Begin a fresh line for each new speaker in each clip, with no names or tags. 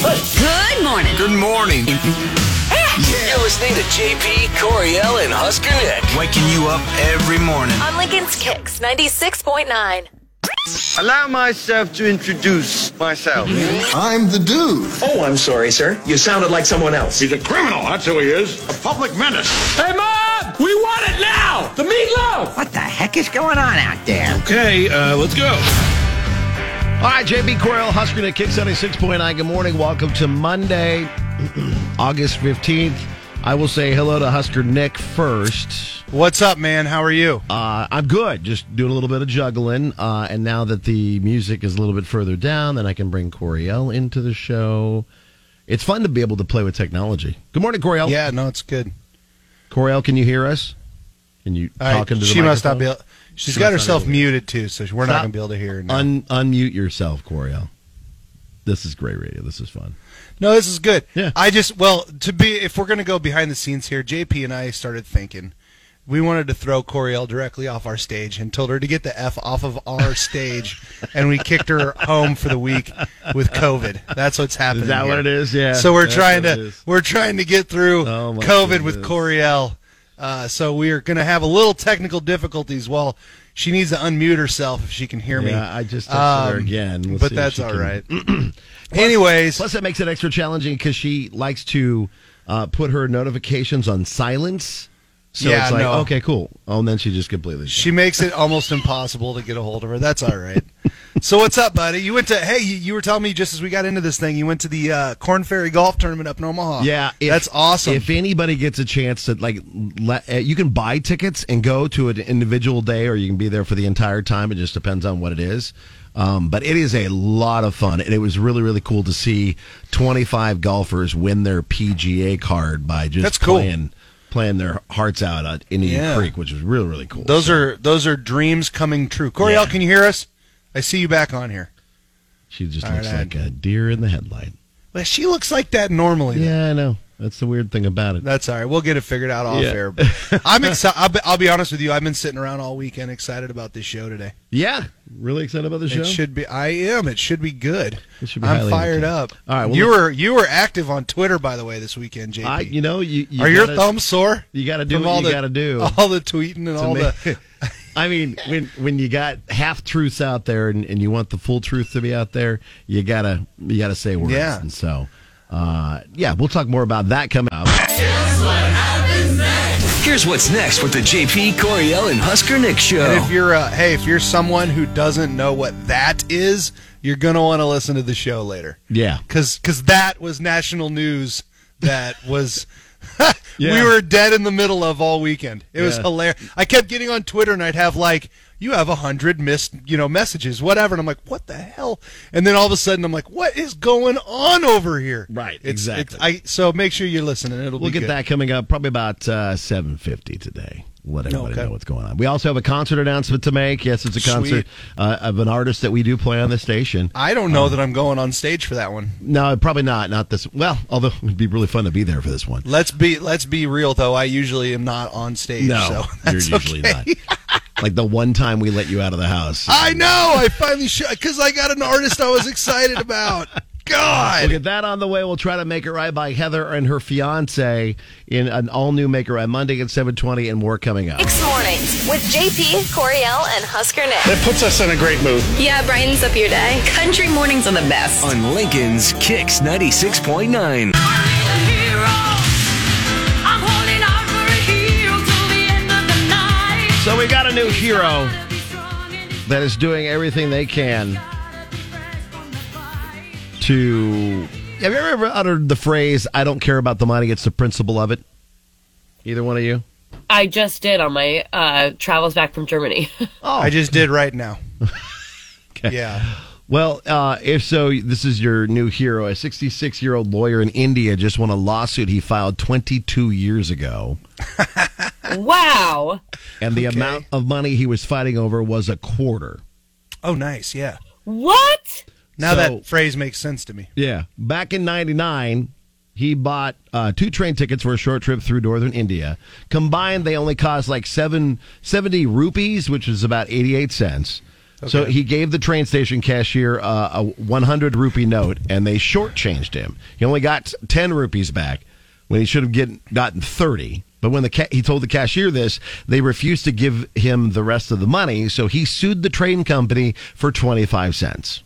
Good morning.
Good morning. You're listening to JP, Coriel, and Husker Nick. Waking you up every morning.
On Lincoln's Kicks 96.9.
Allow myself to introduce myself.
I'm the dude.
Oh, I'm sorry, sir. You sounded like someone else.
He's a criminal, that's who he is. A public menace.
Hey, Mom! We want it now! The meatloaf!
What the heck is going on out there?
Okay, uh, let's go.
All right, JP Coriel, Husker Nick, Kick 76.9. Good morning. Welcome to Monday, August 15th. I will say hello to Husker Nick first.
What's up, man? How are you?
Uh, I'm good. Just doing a little bit of juggling. Uh, and now that the music is a little bit further down, then I can bring Coriel into the show. It's fun to be able to play with technology. Good morning, Coriel.
Yeah, no, it's good.
Coriel, can you hear us? Can you
All right,
talk into the
she must not be. Able, got herself
be able to-
muted too, so we're not going to be able to hear her. Now.
Un- unmute yourself, Coriel. This is great radio. This is fun.
no, this is good.
Yeah.
I just well to be if we're going to go behind the scenes here, JP and I started thinking we wanted to throw Coriel directly off our stage and told her to get the f off of our stage, and we kicked her home for the week with COVID. That's what's happening.
Is that
here.
what it is? Yeah.
So we're
That's
trying to we're trying to get through
Oh,
COVID with. Coriel. Uh, so we are going to have a little technical difficulties. Well, she needs to unmute herself if she can hear me.
Yeah, I just texted her
Um,
again. We'll
but that's all
can-
right. Anyways,
Plus, it makes it extra challenging because she likes to uh, put her notifications on silence. So
Yeah,
it's like,
no.
okay, cool. Oh, and then she just completely.
she makes it almost impossible to get a hold of her. That's all right. so what's up, buddy? You went to hey, you, you were telling me just as we got into this thing, you went to the uh, Korn Ferry Golf Tournament up in Omaha.
Yeah, if-
that's awesome.
If anybody gets a chance to like, let, uh, you can buy tickets and go to an individual day, or you can be there for the entire time. It just depends on what it is. Um, but it is a lot of fun, and it was really, really cool to see 25 golfers win their PGA card by just
That's cool.
playing playing their hearts out at Indian
Yeah.
Creek, which was really, really cool.
those
So
are those are dreams coming true. Coriel,
Yeah.
can you hear us? I see you back on here.
she just
All
looks
right.
like a deer in the headlight.
Well, she looks like that normally. though.
Yeah, I know. That's the weird thing about it.
That's all right. We'll get it figured out off
Yeah.
air. I'm excited. I'll be, I'll be honest with you. I've been sitting around all weekend excited about this show today.
Yeah, really excited about the show.
It should be. I am. It should be good.
It should be
I'm fired up.
All right, well,
you were you were active on Twitter by the way this weekend, JP.
I, you know, you, you
Are your thumbs sore?
You got to do
all
you
the-
got to do.
All the tweeting and all
make-
the.
I mean, when when you got half truths out there and, and you want the full truth to be out there, you gotta you gotta say words.
Yeah.
And so, uh, yeah, we'll talk more about that coming up.
Here's what's next with the JP, Coriel, and Husker Nick show.
And if you're uh, hey, if you're someone who doesn't know what that is, you're gonna want to listen to the show later.
Yeah.
because because that was national news. That was. we were dead in the middle of all weekend. It was hilarious. I kept getting on Twitter and I'd have like, "You have a hundred missed, you know, messages, whatever," and I'm like, "What the hell?" And then all of a sudden, I'm like, "What is going on over here?"
Right,
It's,
exactly.
It's, I so make sure you're listening. It'll
We'll
be
get
good.
that coming up probably about uh, seven fifty today. Let everybody
Okay.
know what's going on. We also have a concert announcement to make. Yes, it's a concert uh, of an artist that we do play on the station.
I don't know that I'm going on stage for that one.
No, probably not. Not this. Well, although it'd be really fun to be there for this one.
Let's be let's be real though. I usually am not on stage.
No,
so
you're usually
okay.
not. Like the one time we let you out of the house.
I know. I finally because I got an artist I was excited about. God.
We'll get that on the way. We'll try to make it right by Heather and her fiance in an all new Make It Right Monday at seven twenty, and more coming up.
Mix Mornings with JP, Coriel, and Husker Nick.
It puts us in a great mood.
Yeah, brightens up your day. Country mornings are the best.
on Lincoln's Kicks 96.9.
a new hero that is doing everything they can to. Have you ever uttered the phrase "I don't care about the money; it's the principle of it"? Either one of you?
I just did on my uh, travels back from Germany.
Oh,
I just did right now.
Okay.
Yeah.
Well, uh, if so, this is your new hero. A 66 year old lawyer in India just won a lawsuit he filed 22 years ago.
wow.
And the
Okay.
amount of money he was fighting over was a quarter.
Oh, nice. Yeah.
What?
Now
So-
that phrase makes sense to me.
Yeah. Back in 99, he bought uh, two train tickets for a short trip through northern India. Combined, they only cost like seven, 70 rupees, which is about 88 cents. So he gave the train station cashier uh, a 100 rupee note, and they shortchanged him. He only got 10 rupees back when he should have get, gotten 30. But when the ca- he told the cashier this, they refused to give him the rest of the money, so he sued the train company for 25 cents.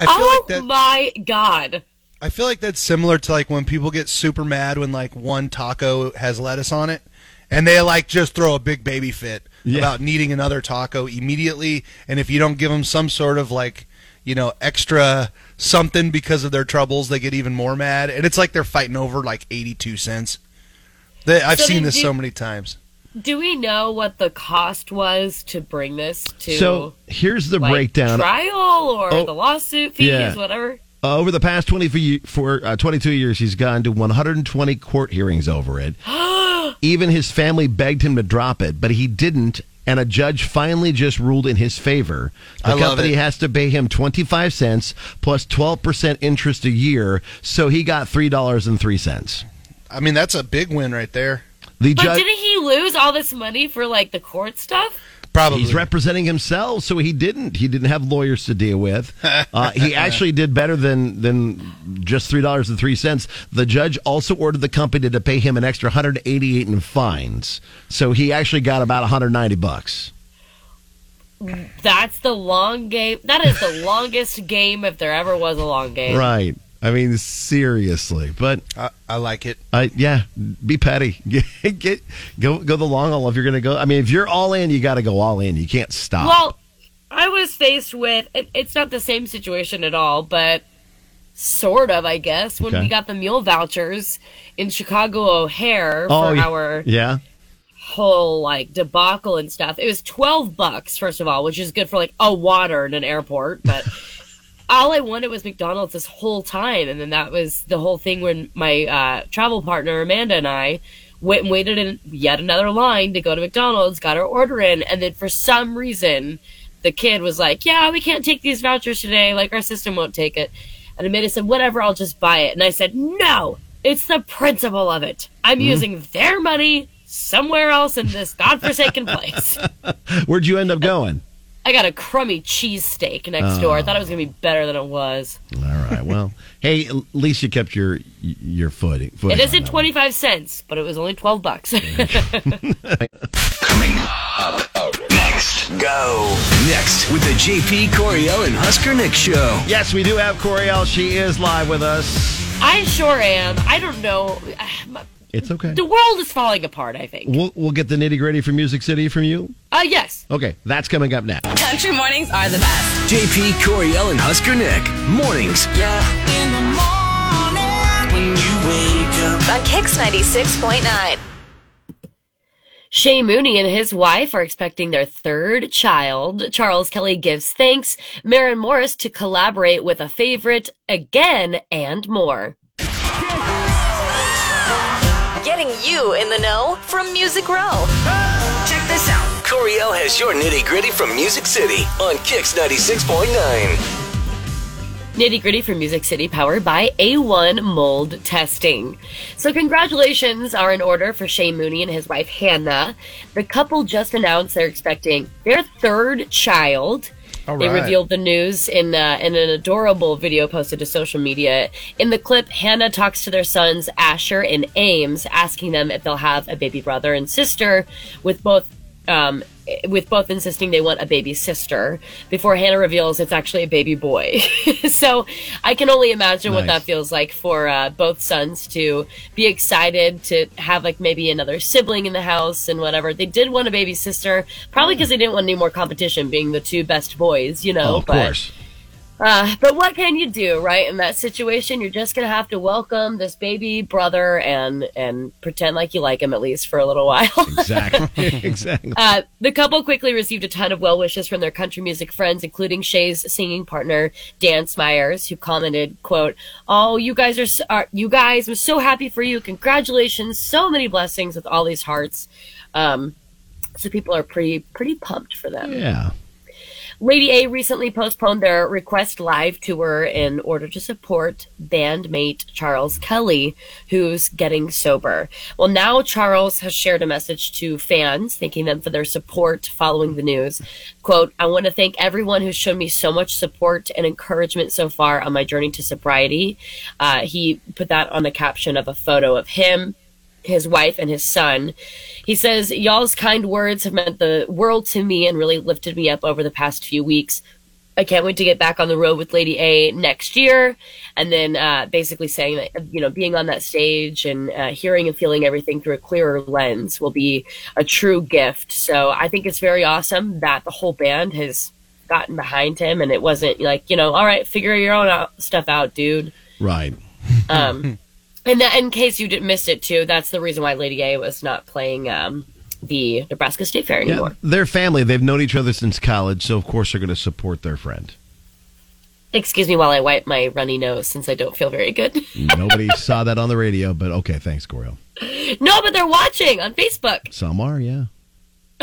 I feel
oh
like that.
my god!
I feel like that's similar to like when people get super mad when like one taco has lettuce on it, and they like just throw a big baby fit
Yeah.
about needing another taco immediately, and if you don't give them some sort of like you know extra something because of their troubles, they get even more mad, and it's like they're fighting over like eighty two cents. They, I've
So
seen this
you-
so many times.
Do we know what the cost was to bring this to
So here's the
like,
breakdown.
trial or
Oh,
the lawsuit fees,
yeah.
whatever?
Uh, over the past 20 for uh, 22 years, he's gone to 120 court hearings over it. Even his family begged him to drop it, but he didn't. And a judge finally just ruled in his favor. The
I love
company
it.
has to pay him 25 cents plus 12% interest a year. So he got $3.03.
I mean, that's a big win right there.
The
But
judge.
didn't he lose all this money for like the court stuff?
Probably.
He's representing himself, so he didn't. He didn't have lawyers to deal with. Uh, he actually did better than than just three dollars and three cents. The judge also ordered the company to pay him an extra 188 in fines, so he actually got about 190 bucks.
That's the long game. That is the longest game if there ever was a long game.
Right. I mean, seriously, but
I, I like it.
uh, yeah, be petty. Get, get go go the long haul if you're going to go. I mean, if you're all in, you got to go all in. You can't stop.
Well, I was faced with it, it's not the same situation at all, but sort of, I guess, when
Okay.
we got the meal vouchers in Chicago O'Hare for
yeah.
our
yeah.
whole like debacle and stuff. It was 12 bucks first of all, which is good for like a water in an airport, but all I wanted was McDonald's this whole time and then that was the whole thing when my uh, travel partner Amanda and I went and waited in yet another line to go to McDonald's, got our order in, and then for some reason the kid was like, "Yeah, we can't take these vouchers today. Like our system won't take it." And Amanda said, "Whatever, I'll just buy it." And I said, "No, it's the principle of it. I'm using their money somewhere else in this godforsaken place."
Where'd you end up going?
I got a crummy cheesesteak next door. I oh. thought it was gonna be better than it was.
All right. Well, hey, at least you kept your your foot. foot
It
on
isn't
that
twenty five cents, but it was only twelve bucks.
Coming up, next. Go. Next with the JP Coriel and Husker Nick show.
Yes, we do have Coriel. She is live with us.
I sure am. I don't know.
It's okay.
The world is falling apart. I think.
We'll, we'll get the nitty gritty from Music City from you.
Uh, yes.
Okay, that's coming up next.
Country mornings are the best.
JP Coriel Ellen, Husker Nick. Mornings. Yeah.
On Kicks 96.9.
Shay Mooney and his wife are expecting their third child. Charles Kelley gives thanks. Maren Morris to collaborate with a favorite again and more.
Getting you in the know from Music Row.
Check this out.
Coriel has your nitty gritty from Music City on Kix 96.9.
Nitty gritty from Music City, powered by A1 Mold Testing. So, congratulations are in order for Shay Mooney and his wife Hannah. The couple just announced they're expecting their third child.
All
They
right.
revealed the news in uh, in an adorable video posted to social media. In the clip, Hannah talks to their sons Asher and Ames, asking them if they'll have a baby brother and sister, with both um, with both insisting they want a baby sister. Before Hannah reveals it's actually a baby boy. so I can only imagine what that feels like for uh, both sons to be excited to have like maybe another sibling in the house and whatever. They did want a baby sister, probably because they didn't want any more competition, being the two best boys, you know.
Oh, of
but,
course.
Uh, but what can you do, right? In that situation, you're just gonna have to welcome this baby brother and and pretend like you like him at least for a little while.
Exactly. exactly.
Uh, the couple quickly received a ton of well wishes from their country music friends, including Shay's singing partner Dan Smyers, who commented, "quote Oh, you guys are, are you guys? I'm so happy for you. Congratulations! So many blessings with all these hearts." Um, so people are pretty pretty pumped for them.
Yeah.
Lady A recently postponed their Request Line tour in order to support bandmate Charles Kelley, who's getting sober. Well, now Charles has shared a message to fans, thanking them for their support following the news. Quote, I want to thank everyone who's shown me so much support and encouragement so far on my journey to sobriety. Uh, he put that on the caption of a photo of him his wife and his son. He says, Y'all's kind words have meant the world to me and really lifted me up over the past few weeks. I can't wait to get back on the road with Lady A next year. And then uh, basically saying that, you know, being on that stage and uh, hearing and feeling everything through a clearer lens will be a true gift. So I think it's very awesome that the whole band has gotten behind him and it wasn't like, you know, all right, figure your own out, stuff out, dude.
Right.
Um, and that, in case you didn't miss it too, that's the reason why Lady A was not playing um, the Nebraska State Fair anymore.
Yeah, their family, they've known each other since college, so of course they're going to support their friend.
Excuse me while I wipe my runny nose since I don't feel very good.
Nobody saw that on the radio, but okay, thanks, Coriel.
no, but they're watching on Facebook.
Some are, yeah.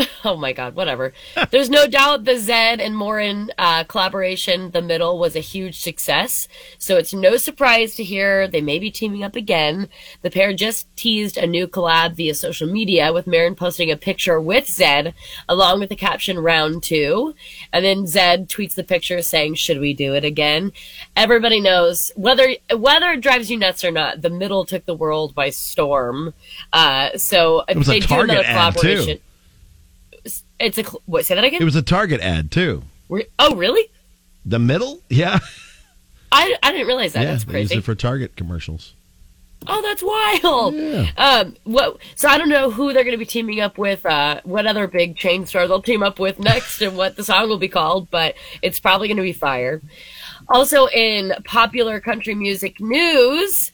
oh my god, whatever. There's no doubt the Zedd and Maren uh, collaboration, The Middle, was a huge success. So it's no surprise to hear they may be teaming up again. The pair just teased a new collab via social media, with Maren posting a picture with Zedd, along with the caption "Round Two, and then Zedd tweets the picture saying, "Should we do it again?" Everybody knows whether whether it drives you nuts or not. The Middle took the world by storm. Uh, so they
a
do another
ad, too.
It's a what? Say that again.
It was a Target ad, too.
Oh, really?
The middle? Yeah.
I, I didn't realize that.
yeah,
That's
they use it for Target commercials.
oh, that's wild. Um, what? So I don't know who they're going to be teaming up with. Uh, what other big chain store they'll team up with next, and what the song will be called. But it's probably going to be fire. Also, in popular country music news,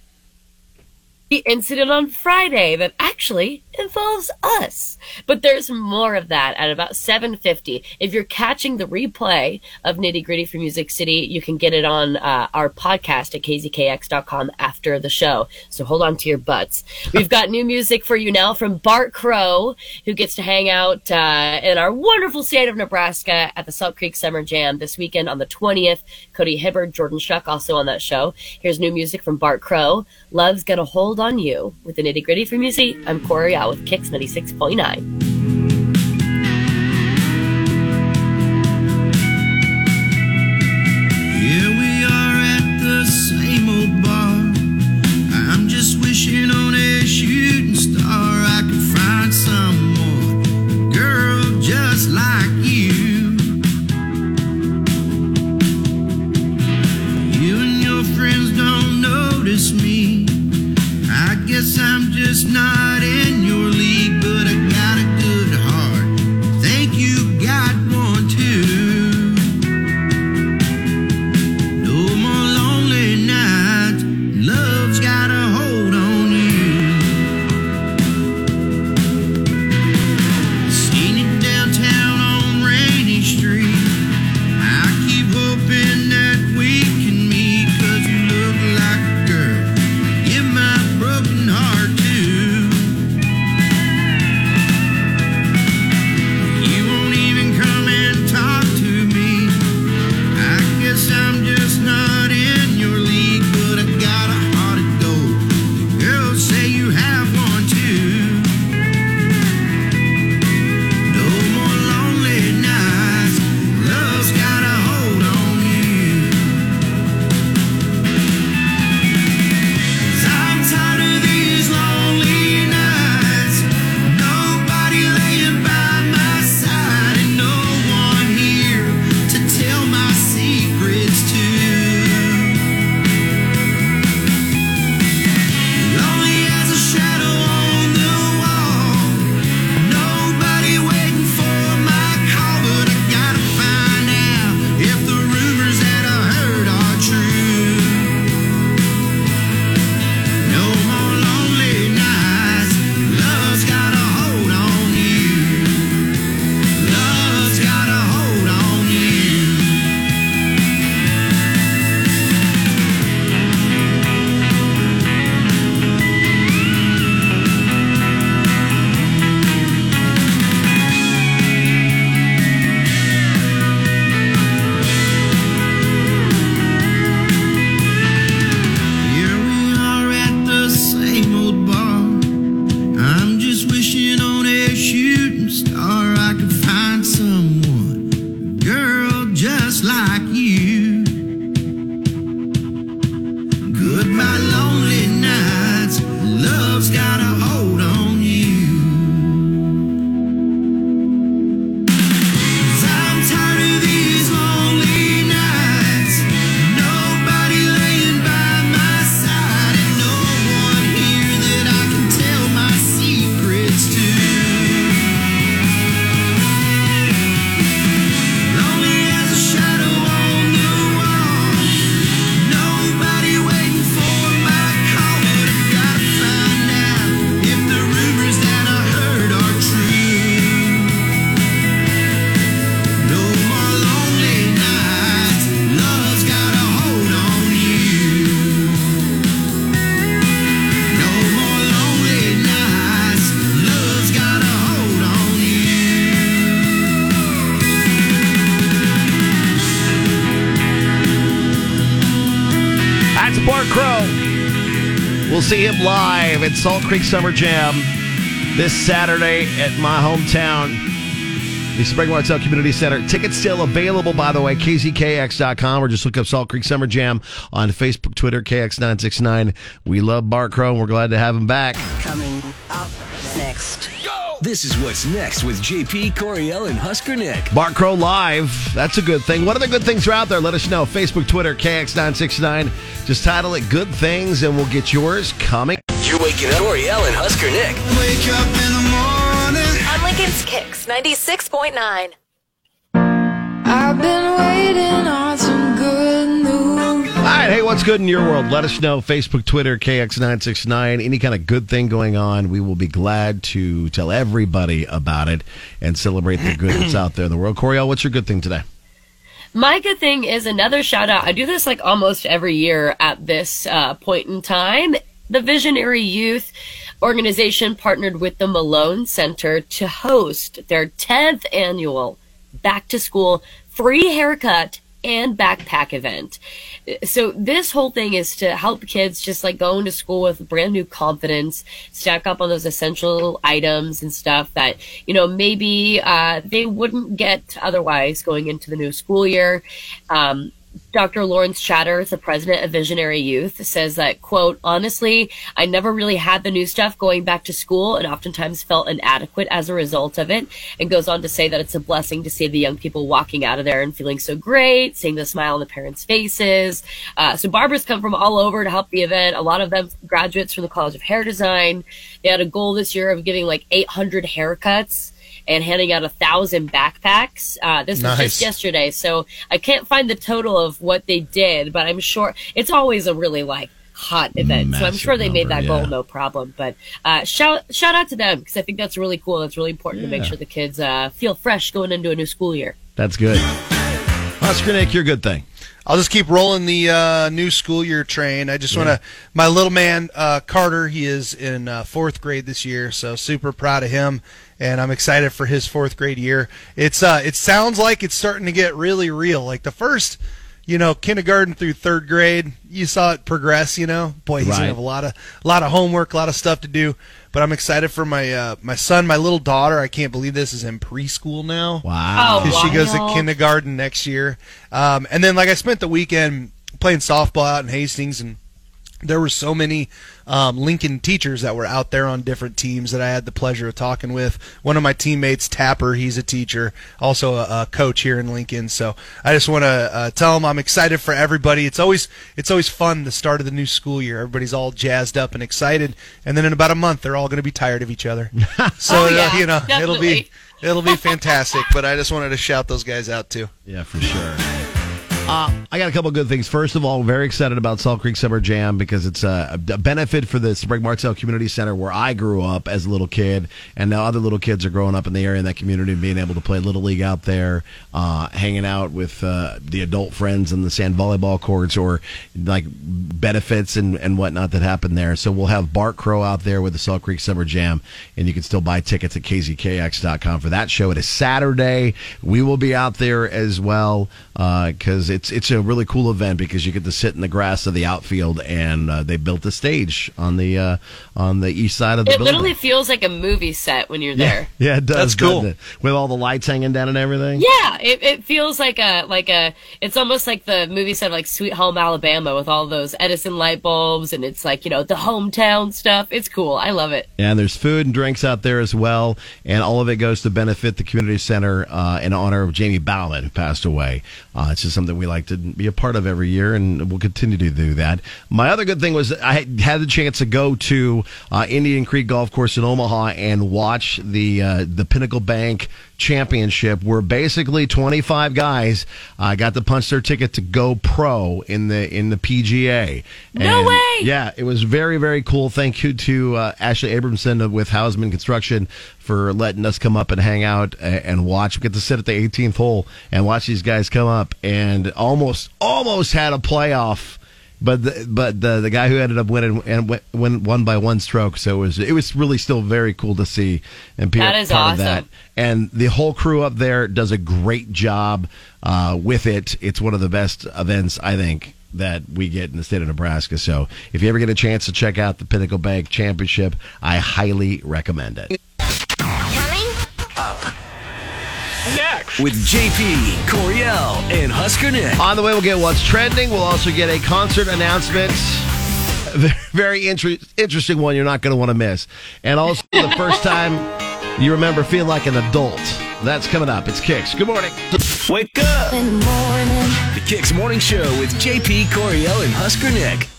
the incident on Friday that actually involves us. But there's more of that at about 7:50. If you're catching the replay of Nitty Gritty for Music City, you can get it on uh, our podcast at kzkx.com after the show. So hold on to your butts. We've got new music for you now from Bart Crow, who gets to hang out uh, in our wonderful state of Nebraska at the Salt Creek Summer Jam this weekend on the 20th. Cody Hibbard, Jordan Shuck also on that show. Here's new music from Bart Crow. Love's Got a Hold on You. With the Nitty Gritty for Music, I'm Corey With Kix 96.9.
Crow,
we'll see him live at Salt Creek Summer Jam this Saturday at my hometown, the Sprague Martell Community Center. Tickets still available, by the way, kzkx.com or just look up Salt Creek Summer Jam on Facebook, Twitter, KX969. We love Bart Crow and we're glad to have him back.
Coming up next.
This is what's next with JP Coriel and Husker Nick.
Bart Crow Live. That's a good thing. What other good things are out there? Let us know. Facebook, Twitter, KX969. Just title it Good Things and we'll get yours coming.
You're waking up Coriel and Husker Nick.
Wake up in the morning.
On Lincoln's Kicks 96.9.
I've been waiting on
hey, what's good in your world? Let us know. Facebook, Twitter, KX969. Any kind of good thing going on, we will be glad to tell everybody about it and celebrate the good that's out there in the world. Coriel, what's your good thing today?
My good thing is another shout out. I do this like almost every year at this uh, point in time. The Visionary Youth organization partnered with the Malone Center to host their 10th annual back to school free haircut and backpack event. So this whole thing is to help kids just like go into school with brand new confidence, stack up on those essential items and stuff that, you know, maybe uh, they wouldn't get otherwise going into the new school year. Um, Dr. Lawrence Chatter, the president of Visionary Youth, says that, quote, honestly, I never really had the new stuff going back to school and oftentimes felt inadequate as a result of it. And goes on to say that it's a blessing to see the young people walking out of there and feeling so great, seeing the smile on the parents' faces. Uh, so barbers come from all over to help the event. A lot of them graduates from the College of Hair Design. They had a goal this year of giving like 800 haircuts and handing out a thousand backpacks. Uh, this was just yesterday, so I can't find the total of what they did, but I'm sure it's always a really like hot event. so I'm sure they made that
number,
goal no problem. But uh, shout shout out to them because I think that's really cool. That's really important to make sure the kids uh, feel fresh going into a new school year.
That's good. Husker Nick, your good thing.
I'll just keep rolling the uh, new school year train. I just want to, my little man uh, Carter, he is in uh, fourth grade this year, so super proud of him, and I'm excited for his fourth grade year. It's uh, it sounds like it's starting to get really real. Like the first, you know, kindergarten through third grade, you saw it progress. You know, boy, he's
Right.
gonna have a lot of a lot of homework, a lot of stuff to do. But I'm excited for my uh, my son, my little daughter. I can't believe this is in preschool now.
Wow.
Oh,
Because she goes to kindergarten next year. Um, and then, like, I spent the weekend playing softball out in Hastings, and there were so many um, Lincoln teachers that were out there on different teams that I had the pleasure of talking with. One of my teammates, Tapper, he's a teacher, also a, a coach here in Lincoln. So I just want to uh, tell him I'm excited for everybody. It's always it's always fun the start of the new school year. Everybody's all jazzed up and excited, and then in about a month they're all going to be tired of each other. So
Oh,
uh,
yeah,
you know it'll be it'll be fantastic. But I just wanted to shout those guys out too.
Yeah, for sure. Uh, I got a couple good things. First of all, very excited about Salt Creek Summer Jam because it's a, a benefit for the Sprague Martell Community Center where I grew up as a little kid, and now other little kids are growing up in the area in that community and being able to play little league out there, uh, hanging out with uh, the adult friends in the sand volleyball courts or like benefits and, and whatnot that happen there. So we'll have Bart Crow out there with the Salt Creek Summer Jam, and you can still buy tickets at kzkx.com for that show. It is Saturday. We will be out there as well because it's it's a really cool event because you get to sit in the grass of the outfield and uh, they built a stage on the uh, on the east side of the
It
building.
literally feels like a movie set when you're there.
yeah, it does.
That's cool.
it? With all the lights hanging down and everything.
Yeah, it, it feels like a like a it's almost like the movie set of like Sweet Home Alabama with all those Edison light bulbs and it's like, you know, the hometown stuff. It's cool. I love it.
And there's food and drinks out there as well, and all of it goes to benefit the community center uh, in honor of Jamie Ballard, who passed away. Uh, it's just something we like to be a part of every year, and we'll continue to do that. My other good thing was I had- had the chance to go to uh, Indian Creek Golf Course in Omaha and watch the uh, the Pinnacle Bank Championship, where basically 25 guys uh, got to punch their ticket to go pro in the in the PGA.
No way!
Yeah, it was very very cool. Thank you to uh, Ashley Abramson with Hausmann Construction for letting us come up and hang out and watch. We get to sit at the 18th hole and watch these guys come up and almost almost had a playoff. But the, but the the guy who ended up winning and win won by one stroke, so it was it was really still very cool to see and be
That
a
is
part of that. And the whole crew up there does a great job uh, with it. It's one of the best events I think that we get in the state of Nebraska. So if you ever get a chance to check out the Pinnacle Bank Championship, I highly recommend it.
With JP, Coriel, and Husker Nick.
On the way, we'll get what's trending. We'll also get a concert announcement. Very inter- interesting one you're not going to want to miss. And also the first time you remember feeling like an adult. That's coming up. It's Kicks. Good morning.
Wake up! The Kicks Morning Show with JP, Coriel, and Husker Nick.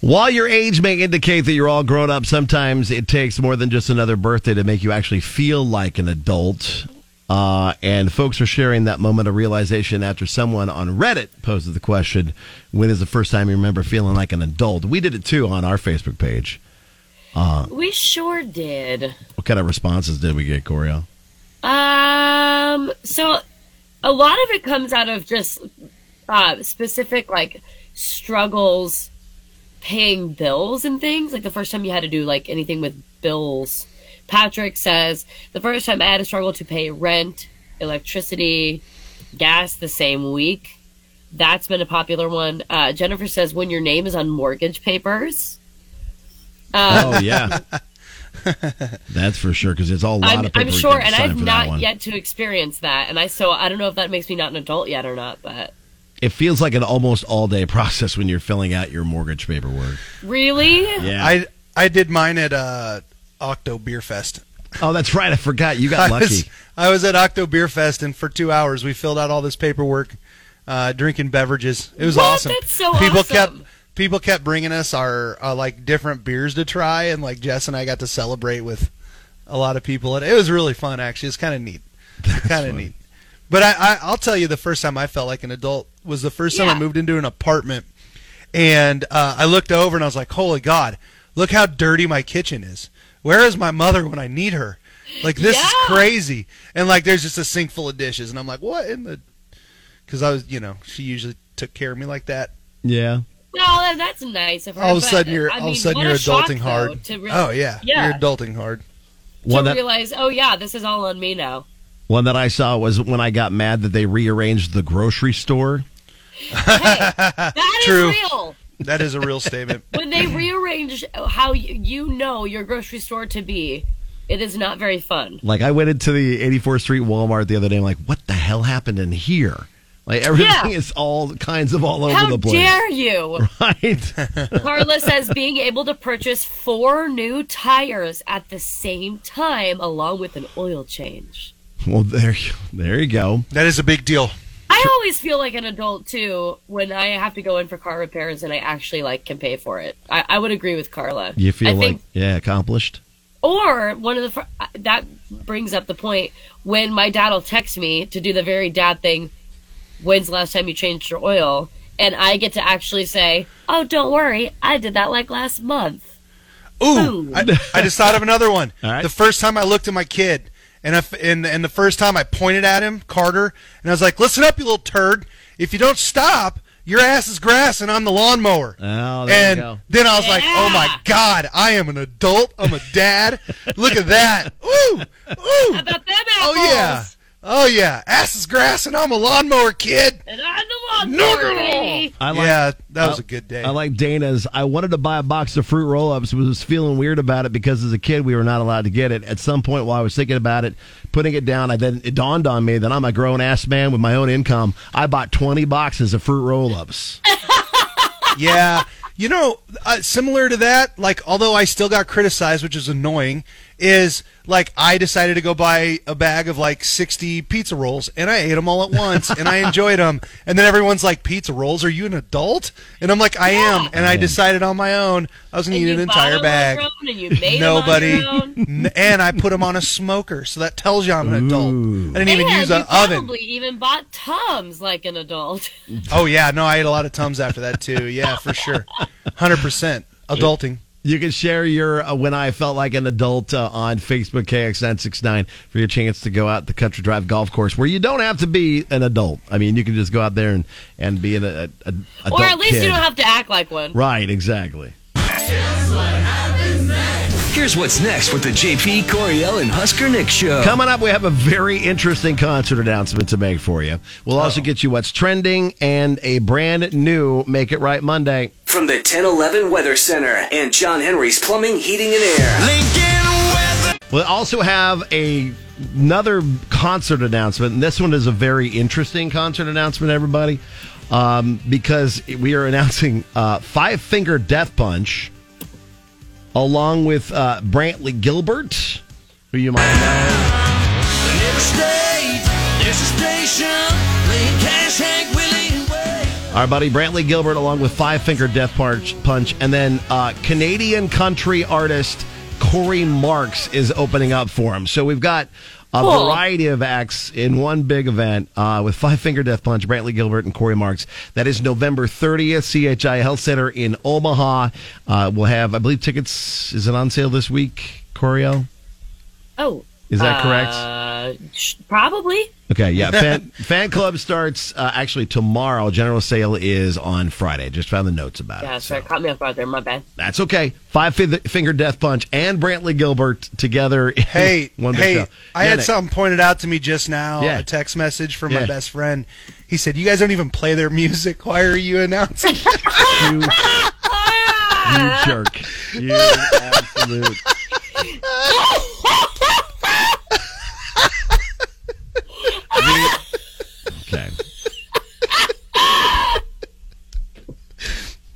While your age may indicate that you're all grown up, sometimes it takes more than just another birthday to make you actually feel like an adult. Uh, and folks are sharing that moment of realization after someone on Reddit posted the question, When is the first time you remember feeling like an adult? We did it too on our Facebook page. Uh,
We sure did.
what kind of responses did we get, Coriel?
Um, so a lot of it comes out of just uh, specific like struggles paying bills and things. Like the first time you had to do like anything with bills. Patrick says the first time I had to struggle to pay rent, electricity, gas the same week. That's been a popular one. Uh, Jennifer says when your name is on mortgage papers. Uh,
oh, yeah. That's for sure, because it's all a lot
I'm,
of
I'm sure, and I've not yet to experience that, and I so I don't know if that makes me not an adult yet or not. But
It feels like an almost all day process when you're filling out your mortgage paperwork.
really,
Yeah.
I I did mine at uh, Octo Beer Fest.
Oh, that's right. I forgot. You got
I was,
lucky.
I was at Octo Beer Fest, and for two hours we filled out all this paperwork, uh, drinking beverages. It was
What?
awesome.
That's so
people
awesome.
kept people kept bringing us our uh, like different beers to try, and like Jess and I got to celebrate with a lot of people. And it was really fun. Actually, it's kind of neat. Kind of neat. But I, I I'll tell you, the first time I felt like an adult was the first time I moved into an apartment, and uh, I looked over and I was like, "Holy God, look how dirty my kitchen is. Where is my mother when I need her? Like this is crazy." And like, there's just a sink full of dishes, and I'm like, "What in the?" Because I was, you know, she usually took care of me like that.
Yeah.
no, that, that's nice of her.
All of a sudden, you're
I
all of a sudden you're
a
adulting
though,
hard.
To re-
oh yeah,
yeah,
you're adulting hard.
to
One that
realize, oh yeah, this is all on me now.
one that I saw was when I got mad that they rearranged the grocery store.
That is
True.
real.
That is a real statement.
When they rearrange how you, you know your grocery store to be, it is not very fun.
Like I went into the 84th Street Walmart the other day. I'm like, what the hell happened in here? Like everything
Yeah.
is all kinds of all over
How
the place.
How dare you?
Right.
Carla says being able to purchase four new tires at the same time, along with an oil change.
well, there, you- there you go.
That is a big deal.
I always feel like an adult too when I have to go in for car repairs and I actually like can pay for it. I, I would agree with Carla.
You feel
I
like
think,
yeah, accomplished.
or one of the that brings up the point when my dad will text me to do the very dad thing. When's the last time you changed your oil? And I get to actually say, "Oh, don't worry, I did that like last month."
Ooh, I, I just thought of another one.
All right.
The first time I looked at my kid, and, if, and and the first time I pointed at him, Carter, and I was like, "Listen up, you little turd! If you don't stop, your ass is grass, and I'm the lawnmower."
Oh, there
and
you go.
then I was like, "Oh my God, I am an adult. I'm a dad. Look at that! Ooh, ooh!
How about them apples?
Oh yeah, oh yeah! Ass is grass, and I'm a lawnmower kid.
And I'm the
Knock
lawnmower,
it off.
baby.
I like,
yeah, that was
I-
a good day.
I like Dana's. I wanted to buy a box of fruit roll-ups, but was feeling weird about it because as a kid we were not allowed to get it. At some point while I was thinking about it, putting it down, I then it dawned on me that I'm a grown ass man with my own income. I bought 20 boxes of fruit roll-ups.
yeah. You know, uh, similar to that, like, although I still got criticized, which is annoying, is like I decided to go buy a bag of like 60 pizza rolls and I ate them all at once and I enjoyed them. And then everyone's like, Pizza rolls? Are you an adult? And I'm like, I am. And I decided on my own I was going to eat an
you bought
entire
them on
bag.
your own and you made them on
Nobody.
your own.
And I put them on a smoker. So that tells you I'm an adult. I didn't even
And
use an oven.
Probably even bought Tums like an adult.
Oh, yeah. No, I ate a lot of Tums after that, too. Yeah, for sure. 100%. Adulting.
You can share your uh, when I felt like an adult uh, on Facebook KXN69 for your chance to go out the Country Drive Golf Course where you don't have to be an adult. I mean, you can just go out there and, and be an a, a, adult
or at least
kid.
you don't have to act like one.
Right, exactly.
Here's what's next with the JP Coriel and Husker Nick show.
Coming up, we have a very interesting concert announcement to make for you. We'll also get you what's trending and a brand new Make It Right Monday.
From the 1011 Weather Center and John Henry's Plumbing, Heating, and Air.
We'll also have a another concert announcement, and this one is a very interesting concert announcement, everybody, um, because we are announcing uh, Five Finger Death Punch along with uh, Brantley Gilbert, who you might know. Our buddy Brantley Gilbert, along with Five Finger Death Punch, and then uh, Canadian country artist Cory Marks is opening up for him. So we've got a
Cool.
variety of acts in one big event uh, with Five Finger Death Punch, Brantley Gilbert, and Cory Marks. That is November 30th, CHI Health Center in Omaha. Uh, we'll have, I believe, tickets. Is it on sale this week, Coriel?
Oh.
Is that correct?
Uh, sh- probably.
Okay, yeah. Fan, fan club starts uh, actually tomorrow. General sale is on Friday. Just found the notes about
Yeah,
it.
Yeah, sorry, caught me off guard there. My bad.
That's okay. Five Finger Death Punch and Brantley Gilbert together.
Hey,
one
hey!
show.
I
Yeah,
had
Nick.
something pointed out to me just now.
Yeah.
A text message from
Yeah.
my best friend. He said, "You guys don't even play their music. Why are you announcing?"
You, you jerk. You absolute. Okay.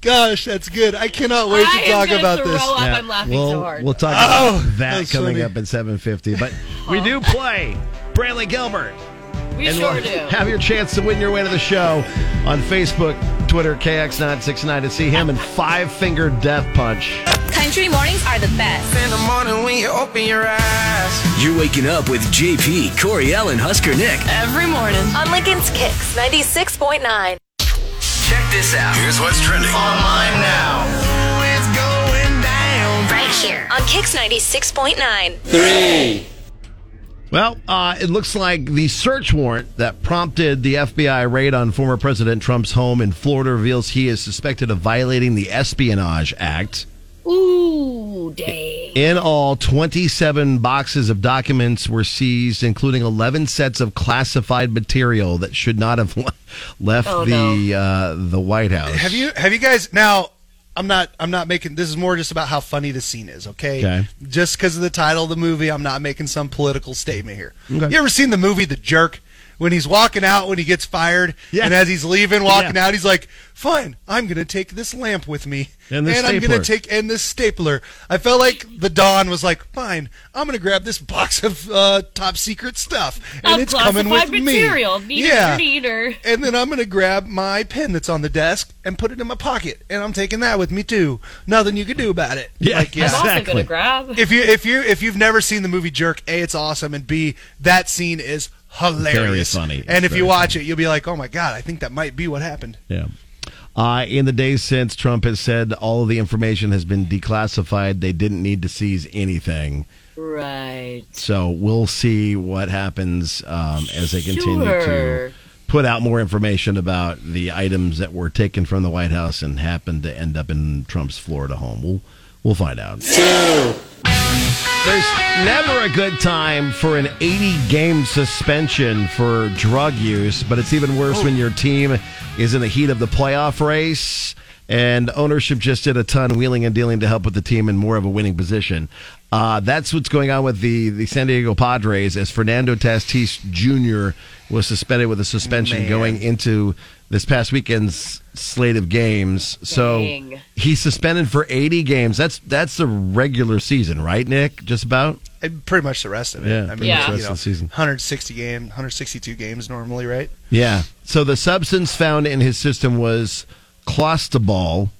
Gosh, that's good. I cannot wait
I
to
am
talk
gonna
about
throw
this.
up.
Yeah,
I'm laughing
we'll,
so hard.
We'll talk oh, about
Oh,
that coming
funny.
up at 7.50. But we do oh. play Brantley Gilbert.
We
and
sure
we'll
do.
have your chance to win your way to the show on Facebook, Twitter, KX969 to see him in Five Finger Death Punch.
Country mornings are the best.
In the morning when you open your eyes.
You're waking up with JP Coriel and Husker Nick.
Every morning. On Lincoln's Kicks 96.9.
Check this out.
Here's what's trending online now. It's going down.
Right here. On Kicks 96.9. Three.
Well, uh, it looks like the search warrant that prompted the FBI raid on former President Trump's home in Florida reveals he is suspected of violating the Espionage Act.
Ooh, dang.
In all, 27 boxes of documents were seized, including 11 sets of classified material that should not have left
Oh,
the uh, the White House.
Have you have you guys now? I'm not I'm not making this is more just about how funny the scene is. Okay,
Okay.
just because of the title of the movie, I'm not making some political statement here.
Okay.
You ever seen the movie The Jerk? When he's walking out when he gets fired,
Yeah.
and as he's leaving, walking
Yeah.
out, he's like, "Fine, I'm gonna take this lamp with me,
And this
I'm
stapler."
gonna take and this stapler." I felt like the Don was like, "Fine, I'm gonna grab this box of uh, top secret stuff, and
Of
it's coming with
classified material.
me."
Neater,
yeah,
neater.
and then I'm going to grab my pen that's on the desk and put it in my pocket, and I'm taking that with me too. Nothing you can do about it.
Yeah,
Like,
I'm also
Exactly.
gonna grab.
If you if you if you've never seen the movie Jerk, a it's awesome, and b that scene is hilarious,
Very funny.
And
It's
if you
very
watch it, you'll be like, oh my god, I think that might be what happened.
Yeah. Uh, in the days since Trump has said all of the information has been declassified, they didn't need to seize anything.
Right.
So we'll see what happens um, as they continue
Sure.
to put out more information about the items that were taken from the White House and happened to end up in Trump's Florida home. We'll we'll find out. There's never a good time for an 80 game suspension for drug use, but it's even worse when your team is in the heat of the playoff race and ownership just did a ton wheeling and dealing to help with the team in more of a winning position. Uh, that's what's going on with the, the San Diego Padres as Fernando Tatis Jr. was suspended with a suspension
Man.
going into this past weekend's slate of games. So he's suspended for 80 games. That's that's the regular season, right, Nick? Just about.
And pretty much the rest of it.
Yeah,
I mean,
much the
you
rest
know,
of the season.
160 game, 162 games normally, right?
Yeah. So the substance found in his system was clostebol,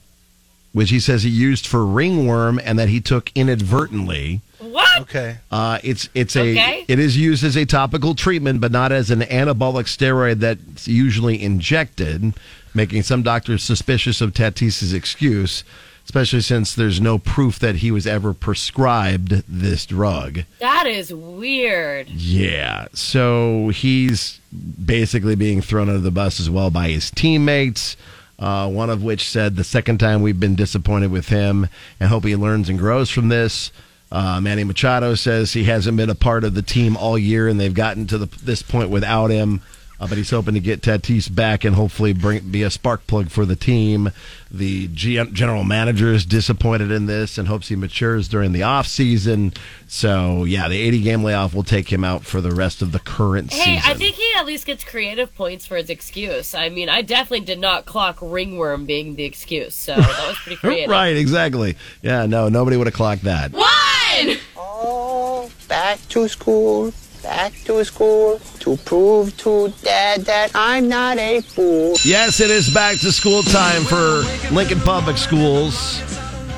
which he says he used for ringworm and that he took inadvertently.
What?
Okay.
Uh, it's it's a
Okay.
it is used as a topical treatment, but not as an anabolic steroid that's usually injected, making some doctors suspicious of Tatis's excuse, especially since there's no proof that he was ever prescribed this drug.
That is weird.
Yeah. So he's basically being thrown under the bus as well by his teammates. Uh, one of which said, The second time we've been disappointed with him and hope he learns and grows from this. Uh, Manny Machado says he hasn't been a part of the team all year, and they've gotten to the, this point without him. Uh, but he's hoping to get Tatis back and hopefully bring be a spark plug for the team. The G- general manager is disappointed in this and hopes he matures during the off season. So yeah, the 80 game layoff will take him out for the rest of the current season.
Hey,
season.
I think he at least gets creative points for his excuse. I mean, I definitely did not clock ringworm being the excuse, so that was pretty creative.
right, exactly. Yeah, no, nobody would have clocked that.
One!
Oh, back to school, back to school to prove to dad that I'm not a fool.
Yes, it is back to school time for Lincoln Public Schools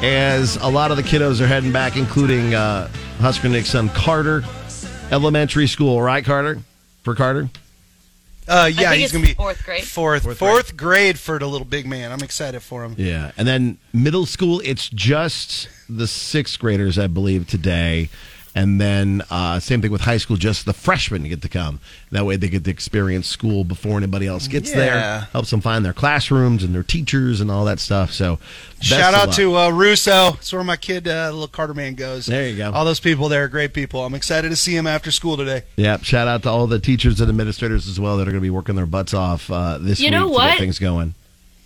as a lot of the kiddos are heading back, including uh, Husker Nick's son Carter Elementary School, right, Carter? For Carter?
Uh,
I
yeah,
think
he's gonna be
fourth grade.
fourth
Fourth
fourth, grade. for the little big man. I'm excited for him.
Yeah. And then middle school, it's just the sixth graders, I believe, today. And then uh, same thing with high school, just the freshmen get to come. That way they get to experience school before anybody else gets
Yeah.
there. Helps them find their classrooms and their teachers and all that stuff. So best
Shout out to uh, Russo. That's where my kid, uh, little Carter man, goes.
There you go.
All those people there are great people. I'm excited to see him after school today.
Yeah, shout out to all the teachers and administrators as well that are going to be working their butts off uh, this
You
week
know
to get things going.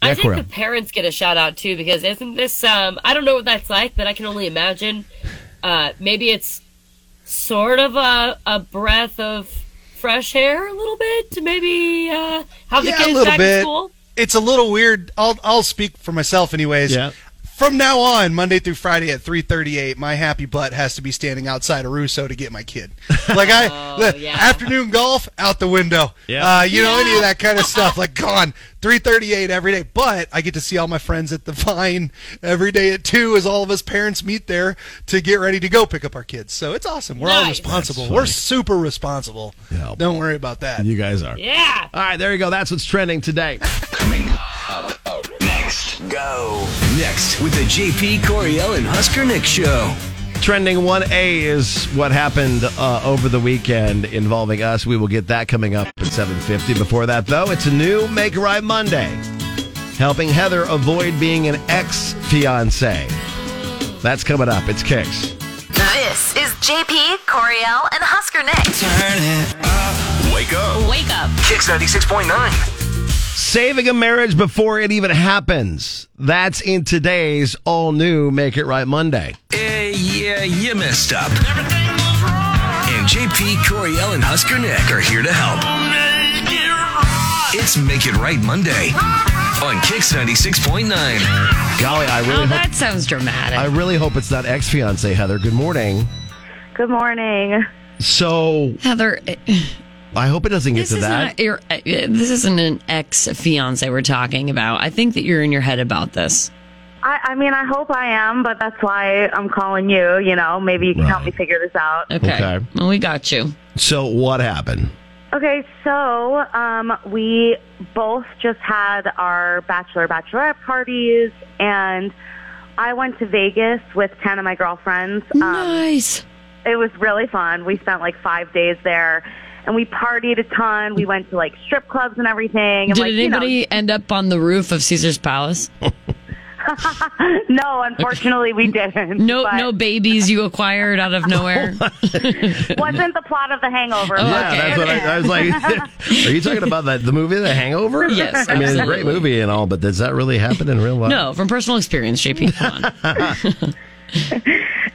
I
Yeah,
think
Cora.
the parents get a shout out too because isn't this um I don't know what that's like, but I can only imagine uh maybe it's sort of a a breath of fresh air a little bit to maybe uh have the
Yeah, a
kids
little
back
bit.
in school.
It's a little weird. I'll I'll speak for myself, anyways.
Yeah.
From now on, Monday through Friday at 3:38, my happy butt has to be standing outside of Russo to get my kid. Like I,
Oh,
the
yeah.
afternoon golf out the window.
Yeah.
Uh, you know any of that kind of stuff like gone. 3:38 every day, but I get to see all my friends at the Vine every day at two as all of us parents meet there to get ready to go pick up our kids. So it's awesome. We're all responsible. We're super responsible.
Yeah.
Don't worry about that.
You guys are.
Yeah.
All right, there you go. That's what's trending today.
Next. Go. Next with the JP Coriel and Husker Nick show.
Trending 1A is what happened uh, over the weekend involving us. We will get that coming up at 7.50. Before that, though, it's a new Make It Right Monday, helping Heather avoid being an ex-fiancé. That's coming up. It's Kicks.
This is JP, Coriel, and Husker Nick. Turn it.
Wake up.
Wake up.
Kicks 96.9.
Saving a marriage before it even happens. That's in today's all-new Make It Right Monday.
Eh, yeah, you messed up. And JP, Coriel, and Husker Nick are here to help. It's Make It Right Monday on Kicks 96.9.
Golly, I really
Oh,
hope
that sounds dramatic.
I really hope it's not ex-fiancé, Heather. Good morning.
Good morning.
So,
Heather, eh,
I hope it doesn't get
this
to that.
not your, eh, this isn't an ex fiance we're talking about. I think that you're in your head about this.
I, I mean, I hope I am, but that's why I'm calling you. You know, maybe you can help me figure this out.
Okay.
Okay.
Well, we got you.
So, what happened?
Okay, so um, we both just had our bachelor bachelorette parties, and I went to Vegas with ten of my girlfriends. Um,
Nice.
It was really fun. We spent like five days there, and we partied a ton. We went to like strip clubs and everything. And
Did
like, you know,
anybody end up on the roof of Caesar's Palace?
no, unfortunately, we didn't.
No,
but
no babies you acquired out of nowhere.
wasn't the plot of The Hangover.
Oh,
but-
Yeah, that's what I, I was like. are you talking about that the movie The Hangover?
Yes,
I mean, it's a great movie and all, but does that really happen in real life?
no, from personal experience, JP. Come on.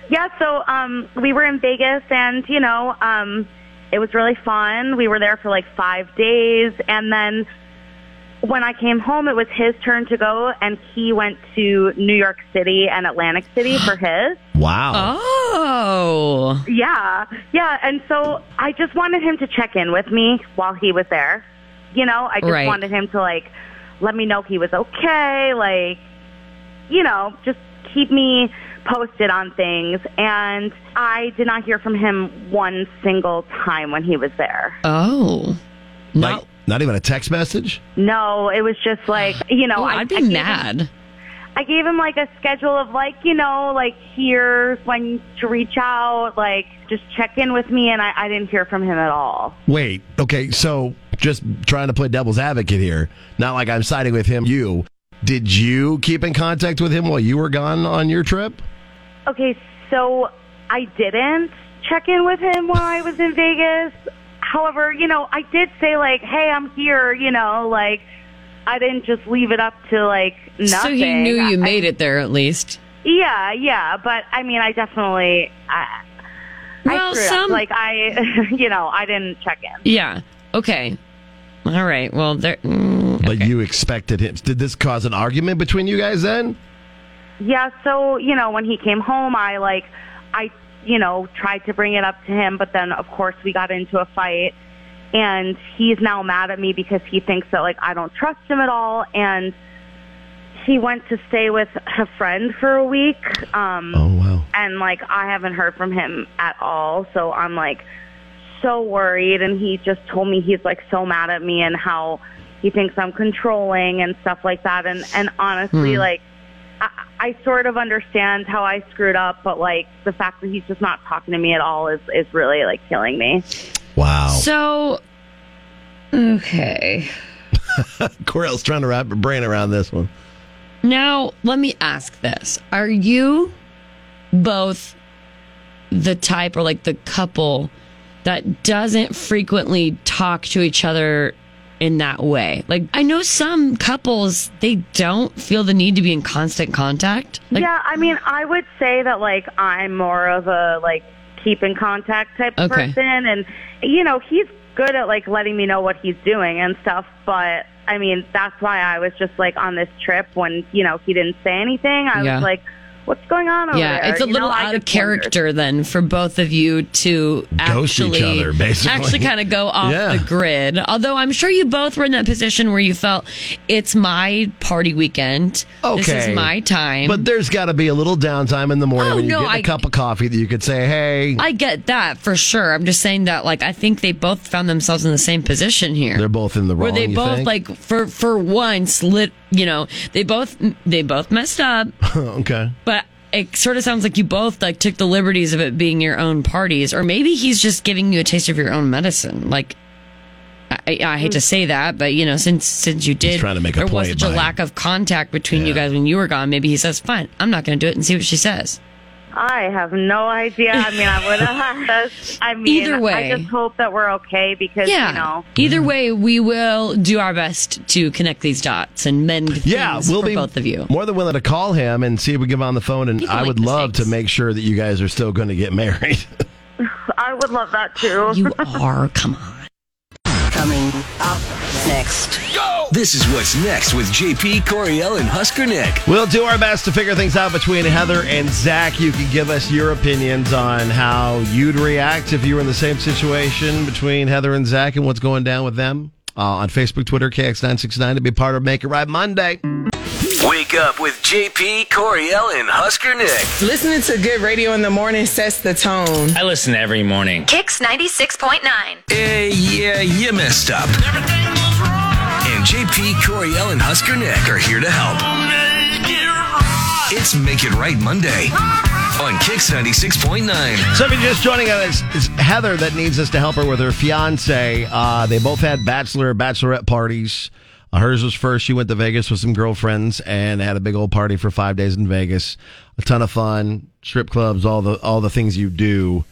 Yeah, so um, we were in Vegas, and you know, um, it was really fun. We were there for like five days, and then when I came home, it was his turn to go, and he went to New York City and Atlantic City for his.
Wow.
Oh.
Yeah, yeah, and so I just wanted him to check in with me while he was there. You know, I just
Right.
wanted him to like let me know he was okay, like you know, just keep me posted on things. And I did not hear from him one single time when he was there.
Oh.
Like, not even a text message?
No, it was just like you know,
Oh,
I,
I'd be
I gave him-
mad.
I gave him like a schedule of like, you know, like here's when to reach out, like just check in with me, and I, I didn't hear from him at all.
Wait, okay, so just trying to play devil's advocate here. Not like I'm siding with him, you. Did you keep in contact with him while you were gone on your trip?
Okay, so I didn't check in with him while I was in Vegas. However, you know, I did say like, "Hey, I'm here," you know, like I didn't just leave it up to like nothing.
So he knew you
I-
made it there at least.
Yeah, yeah, but I mean, I definitely I,
Well,
I screwed
some-
up. Like I, you know, I didn't check in.
Yeah. Okay. All right. Well, there. mm,
But you expected him. Did this cause an argument between you guys then?
Yeah, so, you know, when he came home, I like, I, you know, tried to bring it up to him, but then of course we got into a fight and he's now mad at me because he thinks that like I don't trust him at all and he went to stay with a friend for a week. Um
Oh wow.
and like I haven't heard from him at all, so I'm like so worried and he just told me he's like so mad at me and how he thinks I'm controlling and stuff like that and and honestly
Hmm.
like I, I sort of understand how I screwed up, but like the fact that he's just not talking to me at all is is really like killing me.
Wow.
So. Okay.
Coriel's trying to wrap her brain around this one.
Now, let me ask this. Are you both the type or like the couple that doesn't frequently talk to each other in that way? Like, I know some couples, they don't feel the need to be in constant contact. Like,
yeah, I mean, I would say that like I'm more of a like keep in contact type
Okay.
person, and you know he's good at like letting me know what he's doing and stuff. But I mean, that's why I was just like on this trip when you know he didn't say anything. I
Yeah.
was like, what's going on over
yeah,
there?
it's a
You
little
know,
out of
just wondered.
character then for both of you to
Ghost each
actually,
other, basically.
actually kind of go off
Yeah.
the grid. Although I'm sure you both were in that position where you felt it's my party weekend. Okay. This
Okay.
is my time.
But there's got to be a little downtime in the morning
Oh,
when you
no,
get a
I-
cup of coffee that you could say, "Hey."
I get that for sure. I'm just saying that, like, I think they both found themselves in the same position here.
They're both in the wrong.
where they
you
both
think?
like for for once lit you know they both they both messed up
okay.
but it sort of sounds like you both like took the liberties of it being your own parties or maybe he's just giving you a taste of your own medicine like I, I hate to hmm. say that, but you know, since since you did,
trying to make a
there was such a lack of contact between you guys when you were gone. Maybe he says, "Fine, I'm not going to do it," and see what she says.
I have no idea. I mean, I would have. I mean,
Either way.
I just hope that we're okay because
yeah.
you know.
Either way, we will do our best to connect these dots and mend
Yeah,
things
we'll
for
be
both of you.
more than willing to call him and see if we can get him on the phone. And
You can
I would
make
love to make sure that you guys are still going to get married.
I would love that too.
You are. Come on.
Coming up next.
This is what's next with JP Coriel and Husker Nick.
We'll do our best to figure things out between Heather and Zach. You can give us your opinions on how you'd react if you were in the same situation between Heather and Zach and what's going down with them uh, on Facebook, Twitter, KX969 to be part of Make It Right Monday.
Wake up with JP Coriel and Husker Nick.
Listening to good radio in the morning sets the tone.
I listen every morning.
Kicks 96.9.
Eh, yeah, you messed up. And JP Coriel and Husker Nick are here to help. It's Make It Right Monday on Kicks 96.9.
So if you're just joining us, it's Heather that needs us to help her with her fiance. Uh, they both had bachelor bachelorette parties. Uh, hers was first. She went to Vegas with some girlfriends and had a big old party for five days in Vegas. A ton of fun, strip clubs, all the all the things you do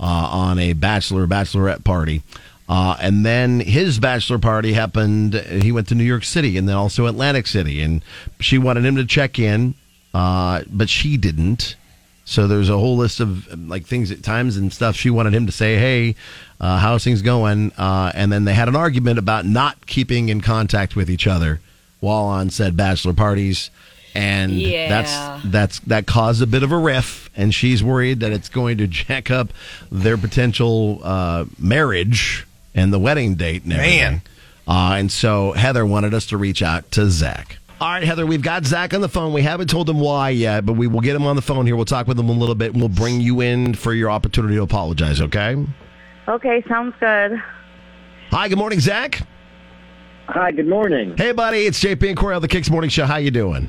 uh, on a bachelor bachelorette party. Uh, and then his bachelor party happened. He went to New York City and then also Atlantic City, and she wanted him to check in, uh, but she didn't. So there's a whole list of like things at times and stuff. She wanted him to say, "Hey, uh, how's things going?" Uh, and then they had an argument about not keeping in contact with each other while on said bachelor parties, and
Yeah.
that's that's that caused a bit of a riff. And she's worried that it's going to jack up their potential uh, marriage and the wedding date and everything.
Man.
Uh, and so Heather wanted us to reach out to Zach. All right, Heather, we've got Zach on the phone. We haven't told him why yet, but we will get him on the phone here. We'll talk with him a little bit and we'll bring you in for your opportunity to apologize, okay?
Okay, sounds good.
Hi, good morning, Zach.
Hi, good morning.
Hey, buddy, it's JP and Coriel of the Kicks Morning Show. How you doing?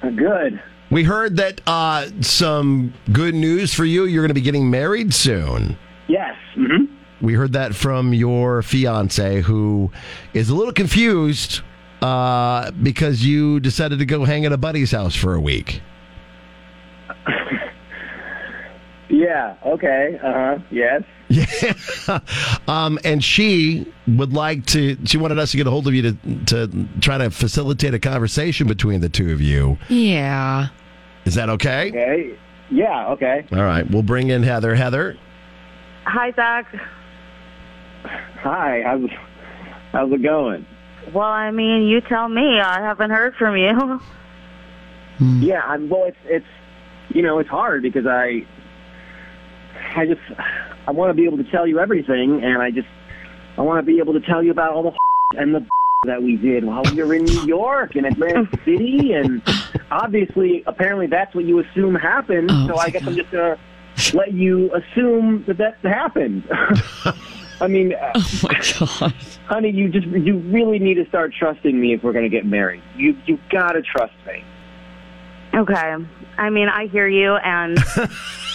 Good.
We heard that uh, some good news for you. You're going to be getting married soon.
Yes. hmm
We heard that from your fiance, who is a little confused uh, because you decided to go hang at a buddy's house for a week.
Yeah. Okay. Uh huh. Yes.
Yeah. um, and she would like to. She wanted us to get a hold of you to to try to facilitate a conversation between the two of you.
Yeah.
Is that okay?
Okay. Yeah. Okay.
All right. We'll bring in Heather. Heather.
Hi, Zach.
Hi. How's how's it going?
Well, I mean, you tell me. I haven't heard from you. Hmm.
Yeah. I'm. Well, it's it's you know it's hard because I I just I want to be able to tell you everything, and I just I want to be able to tell you about all the and the that we did while we were in New York and Atlantic City, and obviously, apparently, that's what you assume happened. Oh, so I guess I'm just gonna let you assume that that happened. I mean, uh,
oh my god,
honey, you just you really need to start trusting me if we're gonna get married. You you gotta trust me.
Okay. I mean, I hear you, and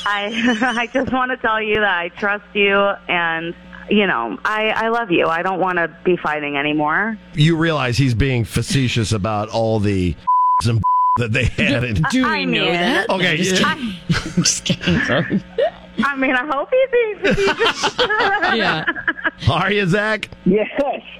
I I just want to tell you that I trust you, and you know, I I love you. I don't want to be fighting anymore.
You realize he's being facetious about all the and that they had.
Do we
I
know
mean-
that?
Okay,
I'm just
yeah.
kidding. I'm just kidding. Sorry.
I mean, I hope he's being
yeah.
Are you, Zach?
Yes.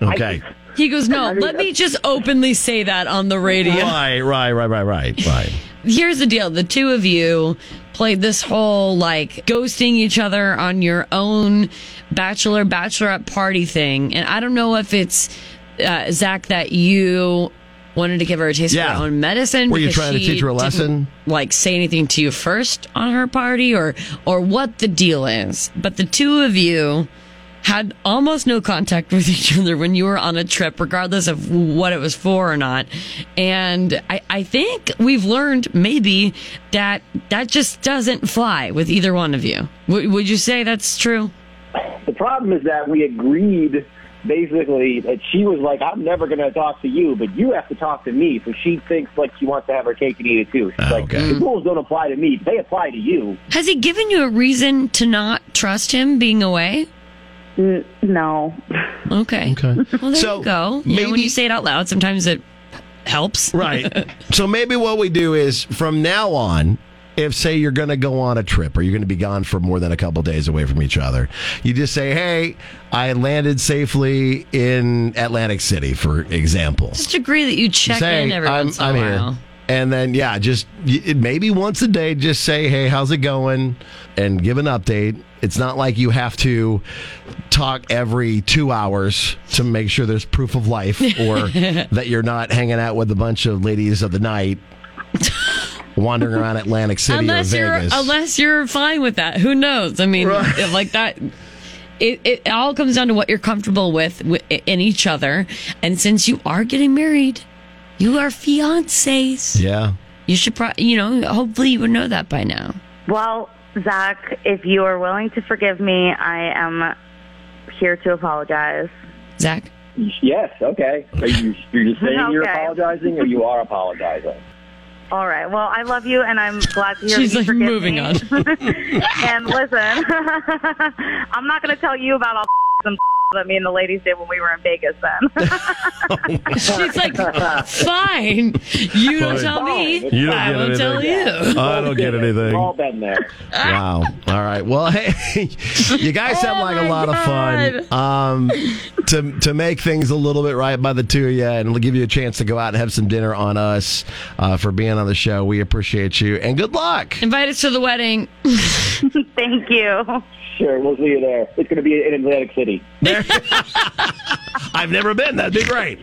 Okay.
He goes, no, let me just openly say that on the radio.
Right, right, right, right, right, right.
Here's the deal. The two of you played this whole like ghosting each other on your own bachelor, bachelorette party thing. And I don't know if it's, uh, Zach, that you wanted to give her a taste
Yeah.
of her own medicine.
Were you trying to teach her a lesson?
Like say anything to you first on her party or, or what the deal is. But the two of you had almost no contact with each other when you were on a trip, regardless of what it was for or not. And I, I think we've learned maybe that that just doesn't fly with either one of you. W- would you say that's true?
The problem is that we agreed basically that she was like, I'm never going to talk to you, but you have to talk to me. So she thinks like she wants to have her cake and eat it too. She's ah, like, the rules don't apply to me. They apply to you.
Has he given you a reason to not trust him being away?
no.
Okay.
Okay.
Well, there
So,
you go. You know, when you say it out loud, sometimes it helps.
Right. so maybe what we do is from now on, if say you're going to go on a trip or you're going to be gone for more than a couple days away from each other, you just say, "Hey, I landed safely in Atlantic City," for example.
Just agree that you check
say,
in every
I'm,
once in a
I'm
while.
here. And then, yeah, just maybe once a day, just say, hey, how's it going? And give an update. It's not like you have to talk every two hours to make sure there's proof of life or that you're not hanging out with a bunch of ladies of the night wandering around Atlantic City
unless
or
you're
Vegas.
unless you're fine with that who knows i mean
Right.
like that it, it all comes down to what you're comfortable with in each other and since you are getting married you are fiancés
yeah.
you should pro- you know hopefully you would know that by now
Well, Zach, if you are willing to forgive me, I am here to apologize.
Zach?
Yes, okay. Are you, you're just saying you're apologizing or you are apologizing?
All right. Well, I love you, and I'm glad to hear
She's
you
like, moving
me.
on.
and listen, I'm not going to tell you about all some that me and the ladies did when we were in Vegas. Then
she's like fine you don't tell me
You don't
i
get
won't tell you
I don't get anything.
All been there.
Wow. All right. Well, hey, you guys sound
Oh
like a
my
lot of fun. Um, to to make things a little bit right by the two of you, and we'll give you a chance to go out and have some dinner on us uh, for being on the show. We appreciate you, and good luck.
invite us to the wedding
thank you.
Sure, we'll see you there. It's going to be in Atlantic City.
I've never been. That'd be great.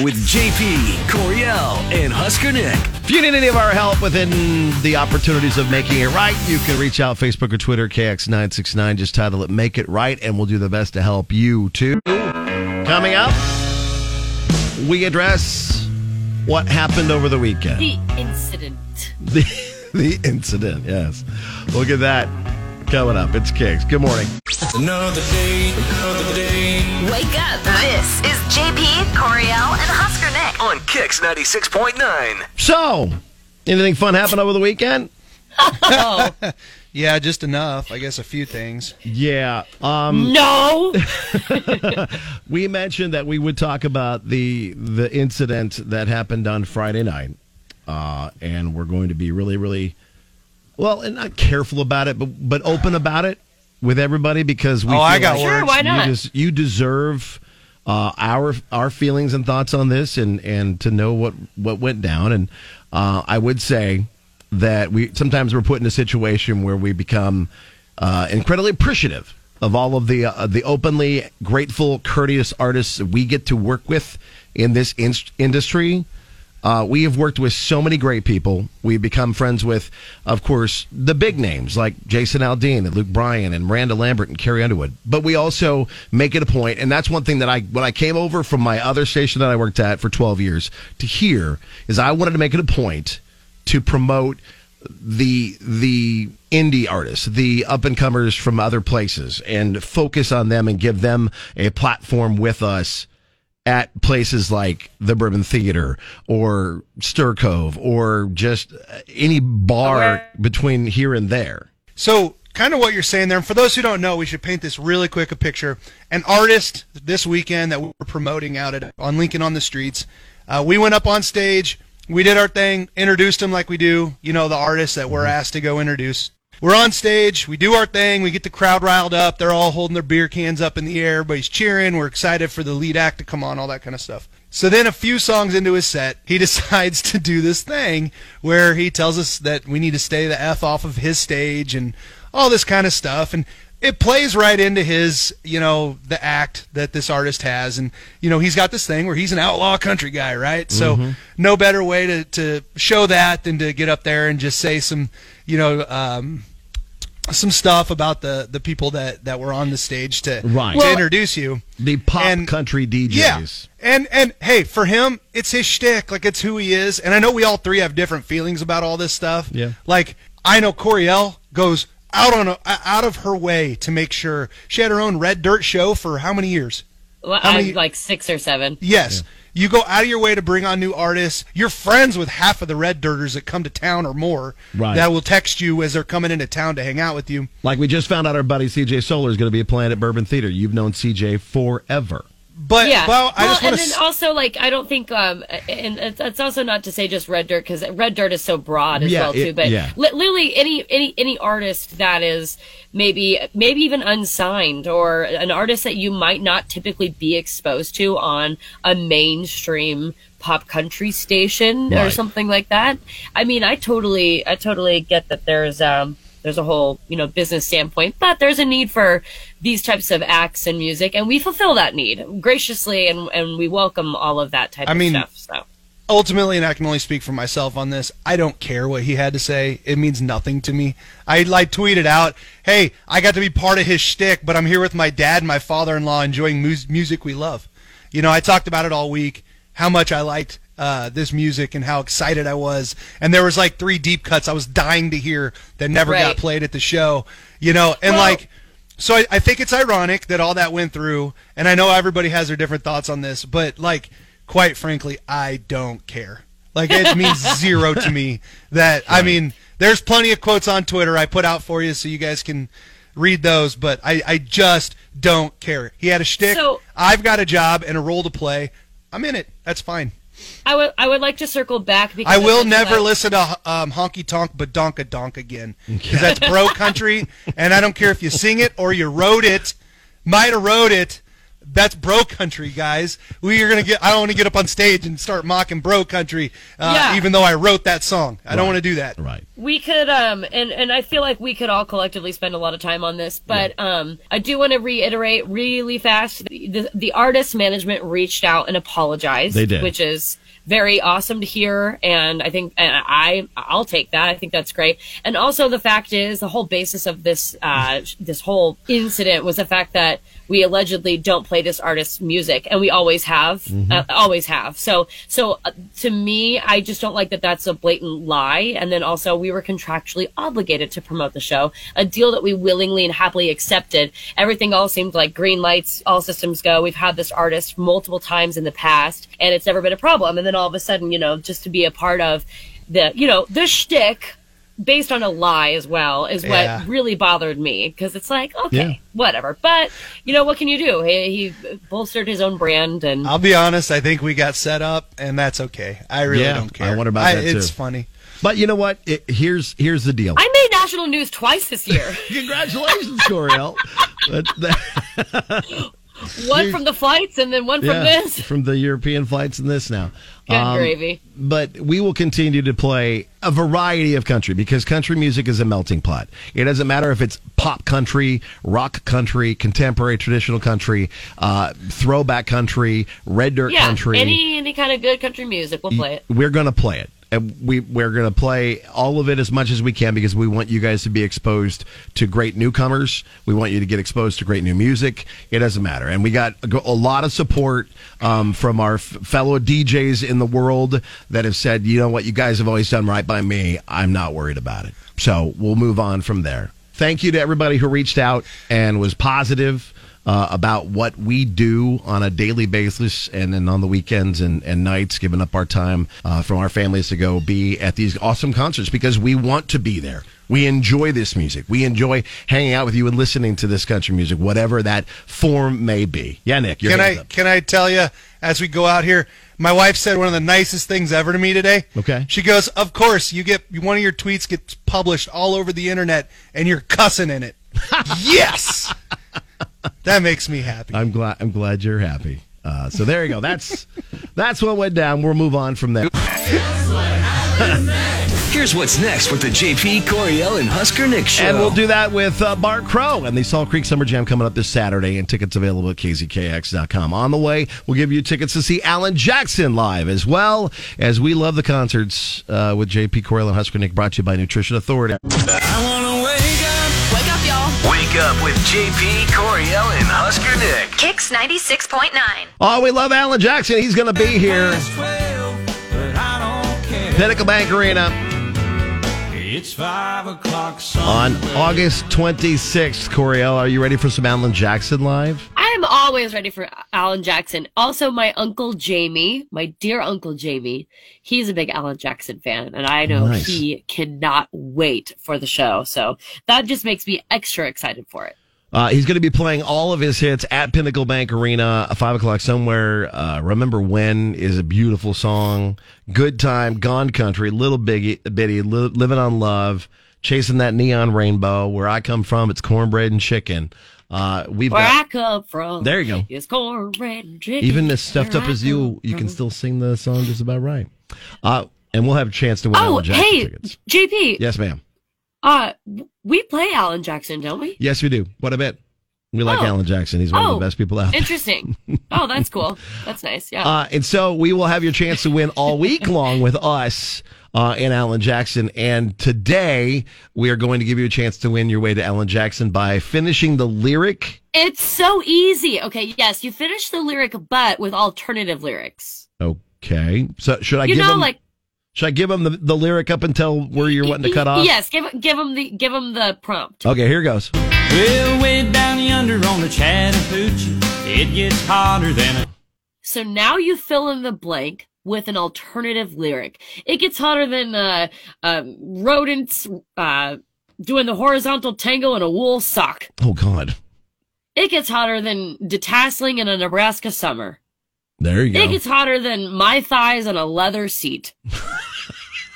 With JP, Coriel, and Husker Nick.
If you need any of our help within the opportunities of making it right, you can reach out Facebook or Twitter, KX969. Just title it Make It Right, and we'll do the best to help you too. Coming up, we address what happened over the weekend.
The incident.
The, the incident, yes. Look at that coming up. It's Kicks. Good morning.
Another day, another day.
Wake up. This is JP, Coriel, and Husker Nick.
On Kicks 96.9.
So, anything fun happened over the weekend? Oh.
Yeah, just enough. I guess a few things.
Yeah. Um,
no
we mentioned that we would talk about the the incident that happened on Friday night uh, and we're going to be really, really well, and not careful about it, but but open about it with everybody because we.
Oh, I got
like
words. Sure, why not?
You, des- you deserve uh, our our feelings and thoughts on this, and and to know what what went down. And uh, I would say that we sometimes we're put in a situation where we become uh, incredibly appreciative of all of the uh, the openly grateful, courteous artists we get to work with in this in- industry. Uh, we have worked with so many great people. We've become friends with, of course, the big names like Jason Aldean and Luke Bryan and Miranda Lambert and Carrie Underwood. But we also make it a point, and that's one thing that I, when I came over from my other station that I worked at for 12 years to here, is I wanted to make it a point to promote the the indie artists, the up and comers from other places, and focus on them and give them a platform with us at places like the Bourbon Theater or Stir Cove or just any bar between here and there.
So, kind of what you're saying there, and for those who don't know, we should paint this really quick a picture. An artist this weekend that we're promoting out at on Lincoln on the Streets. Uh, we went up on stage, we did our thing, introduced him like we do, you know, the artists that we're mm-hmm. asked to go introduce. We're on stage, we do our thing, we get the crowd riled up, they're all holding their beer cans up in the air, everybody's cheering, we're excited for the lead act to come on, all that kind of stuff. So then a few songs into his set, he decides to do this thing where he tells us that we need to stay the F off of his stage and all this kind of stuff. And it plays right into his, you know, the act that this artist has. And, you know, he's got this thing where he's an outlaw country guy, right? So
Mhm.
no better way to, to show that than to get up there and just say some, you know, um, some stuff about the, the people that, that were on the stage to,
Right.
to
Well,
introduce you.
The pop country DJs.
Yeah. And and hey, for him, it's his shtick. Like it's who he is. And I know we all three have different feelings about all this stuff.
Yeah.
Like I know Coriel goes out on a, out of her way to make sure she had her own red dirt show for how many years?
Well,
How many-
I'm like six or seven.
Yes. You go out of your way to bring on new artists. You're friends with half of the red dirters that come to town or more.
Right.
That will text you as they're coming into town to hang out with you.
Like we just found out our buddy CJ Solar is going to be a playing at Bourbon Theater. You've known CJ forever.
But
yeah.
well, I just
and then
to.
also like I don't think um and it's, it's also not to say just red dirt because red dirt is so broad as
Yeah,
well too.
it-
But
yeah.
li- literally any any any artist that is maybe maybe even unsigned or an artist that you might not typically be exposed to on a mainstream pop country station or something like that. I mean, I totally I totally get that there's um there's a whole you know business standpoint but there's a need for these types of acts and music and we fulfill that need graciously and and we welcome all of that type
I
of
mean,
stuff so
ultimately, and I can only speak for myself on this, I don't care what he had to say. It means nothing to me. I like tweeted out, "Hey, I got to be part of his shtick, but I'm here with my dad and my father-in-law enjoying mus- music we love." You know, I talked about it all week, how much I liked uh, this music and how excited I was. And there was like three deep cuts I was dying to hear that never got played at the show. You know, and
Well-
like. So I, I think it's ironic that all that went through, and I know everybody has their different thoughts on this, but like, quite frankly, I don't care. Like, it means zero to me. That I mean, there's plenty of quotes on Twitter I put out for you, so you guys can read those. But I, I just don't care. He had a shtick.
So-
I've got a job and a role to play. I'm in it. That's fine.
I would i would like to circle back because
I will never
that-
listen to um, honky tonk badonkadonk again because that's bro country, and I don't care if you sing it or you wrote it, might have wrote it. That's bro country, guys. We are gonna get. I don't want to get up on stage and start mocking bro country, uh,
Yeah.
even though I wrote that song. I don't want to do that.
Right.
we could um and and i feel like we could all collectively spend a lot of time on this but um i do want to reiterate really fast the, the artist management reached out and apologized
They did.
which is very awesome to hear and i think and i i'll take that i think that's great and also the fact is the whole basis of this uh this whole incident was the fact that we allegedly don't play this artist's music and we always have
Mhm.
uh, always have. So so uh, to me i just don't like that that's a blatant lie. And then also we were contractually obligated to promote the show a deal that we willingly and happily accepted. Everything all seemed like green lights all systems go. We've had this artist multiple times in the past and it's never been a problem. And then all of a sudden you know just to be a part of the you know the shtick based on a lie as well is what
Yeah.
really bothered me because it's like okay
Yeah.
whatever but you know what can you do he, he bolstered his own brand and
I'll be honest. I think we got set up, and that's okay. I really
Yeah,
don't care.
I wonder about
I-
that, too.
It's funny.
But you know what? It, here's here's the deal.
I made national news twice this year
Congratulations, Coriel. That-
one from the flights and then one from
Yeah,
this
from the European flights and this now. Um,
gravy.
But we will continue to play a variety of country because country music is a melting pot. It doesn't matter if it's pop country, rock country, contemporary traditional country, uh, throwback country, red dirt
yeah
country.
any any kind of good country music we'll play it
We're going to play it. And we, we're going to play all of it as much as we can because we want you guys to be exposed to great newcomers. We want you to get exposed to great new music. It doesn't matter. And we got a, lot of support um, from our f- fellow DJs in the world that have said, you know what, you guys have always done right by me. I'm not worried about it. So we'll move on from there. Thank you to everybody who reached out and was positive uh, about what we do on a daily basis and then on the weekends and, and nights, giving up our time uh, from our families to go be at these awesome concerts because we want to be there. We enjoy this music. We enjoy hanging out with you and listening to this country music, whatever that form may be. Yeah, Nick,
Can I
up.
can I tell you as we go out here? My wife said one of the nicest things ever to me today.
Okay.
She goes, "Of course, you get one of your tweets gets published all over the internet, and you're cussing in it." yes, that makes me happy.
I'm glad. I'm glad you're happy. Uh, so there you go. That's that's what went down. We'll move on from there.
Here's what's next with the JP Coriel and Husker Nick show.
And we'll do that with uh, Bart Crow and the Salt Creek Summer Jam coming up this Saturday, and tickets available at kzkx.com. On the way, we'll give you tickets to see Alan Jackson live, as well as we love the concerts uh, with JP Coriel and Husker Nick, brought to you by Nutrition Authority.
Wake up, up with JP Coriel and Husker Nick.
Kicks 96.9.
Oh, we love Alan Jackson. He's going to be here. Pinnacle Bank Arena
It's five o'clock
on August 26th. Coriel, are you ready for some Alan Jackson live?
I'm always ready for Alan Jackson. Also, my uncle Jamie, my dear uncle Jamie, he's a big Alan Jackson fan, and I know
Nice.
he cannot wait for the show. So that just makes me extra excited for it.
Uh, he's going to be playing all of his hits at Pinnacle Bank Arena, uh, five o'clock somewhere. Uh, Remember when is a beautiful song. Good time, Gone Country, Little Biggie, Bitty, li- Living on Love, Chasing That Neon Rainbow. Where I come from, it's cornbread and chicken. Uh, we've
Where I
got
come from,
There you go.
Is cornbread and chicken.
even as stuffed
Where
up
I
as you, you can still sing the song just about right. Uh, and we'll have a chance to win
Oh,
Alan Jackson
hey,
tickets.
JP.
Yes, ma'am.
Uh, we play Alan Jackson, don't we?
Yes, we do. What a bit. We like
Oh.
Alan Jackson. He's one of
Oh,
the best people out there.
Interesting. oh, that's cool. That's nice. Yeah.
Uh, and so we will have your chance to win all week long with us uh, and Alan Jackson. And today we are going to give you a chance to win your way to Alan Jackson by finishing the lyric.
It's so easy. Okay, yes, you finish the lyric, but with alternative lyrics.
Okay. So should I
you
give
know,
him?
like
should I give him the, the lyric up until where you're wanting to cut off?
yes, give give him the give him the prompt.
Okay. Here goes.
Well, way down yonder on the Chattahoochee, it gets hotter than a.
So now you fill in the blank with an alternative lyric. It gets hotter than uh, uh, rodents uh, doing the horizontal tango in a wool sock.
Oh God.
It gets hotter than detasseling in a Nebraska summer.
There you
It
go.
gets hotter than my thighs on a leather seat.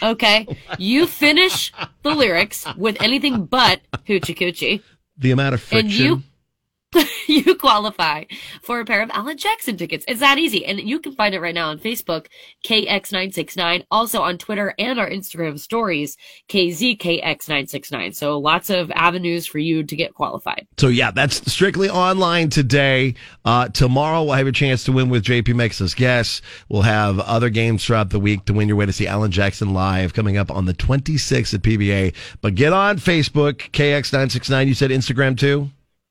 Okay, you finish the lyrics with anything but hoochie coochie,
the amount of friction.
and you you qualify for a pair of Alan Jackson tickets. It's that easy, and you can find it right now on Facebook, KX969, also on Twitter and our Instagram stories, KZKX969. So lots of avenues for you to get qualified.
So yeah, that's strictly online today. Uh, tomorrow we'll have a chance to win with JP makes us guess. We'll have other games throughout the week to win your way to see Alan Jackson live coming up on the 26th at PBA. But get on Facebook, KX969. You said Instagram too?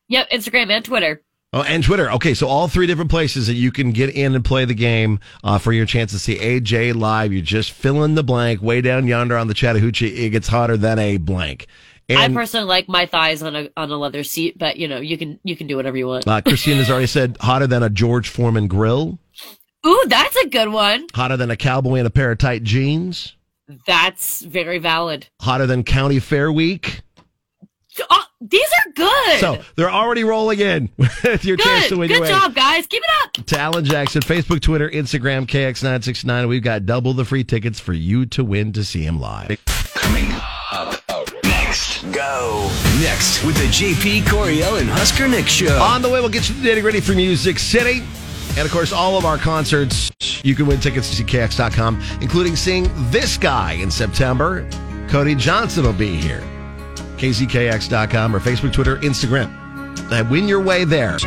Yep, Instagram and Twitter.
Oh, and Twitter. Okay, so all three different places that you can get in and play the game uh, for your chance to see AJ live. You just fill in the blank way down yonder on the Chattahoochee. It gets hotter than a blank.
I personally like my thighs on a on a leather seat, but you know you can you can do whatever you want.
uh, has already said hotter than a George Foreman grill,
Ooh, that's a good one.
hotter than a cowboy in a pair of tight jeans.
That's very valid.
Hotter than County Fair Week.
Oh, these are good.
So they're already rolling in with your chance to win
Good
your way
job, guys. Keep it up.
to Alan Jackson. Facebook, Twitter, Instagram, KX969. We've got double the free tickets for you to win to see him live.
Coming up next. Go. Next with the JP Coriel and Husker Nick show.
On the way, we'll get you the nitty gritty for Music City. And of course, all of our concerts, you can win tickets to CKX.com, including seeing this guy in September. Cody Johnson will be here. KZKX.com or Facebook, Twitter, Instagram. And win your way there.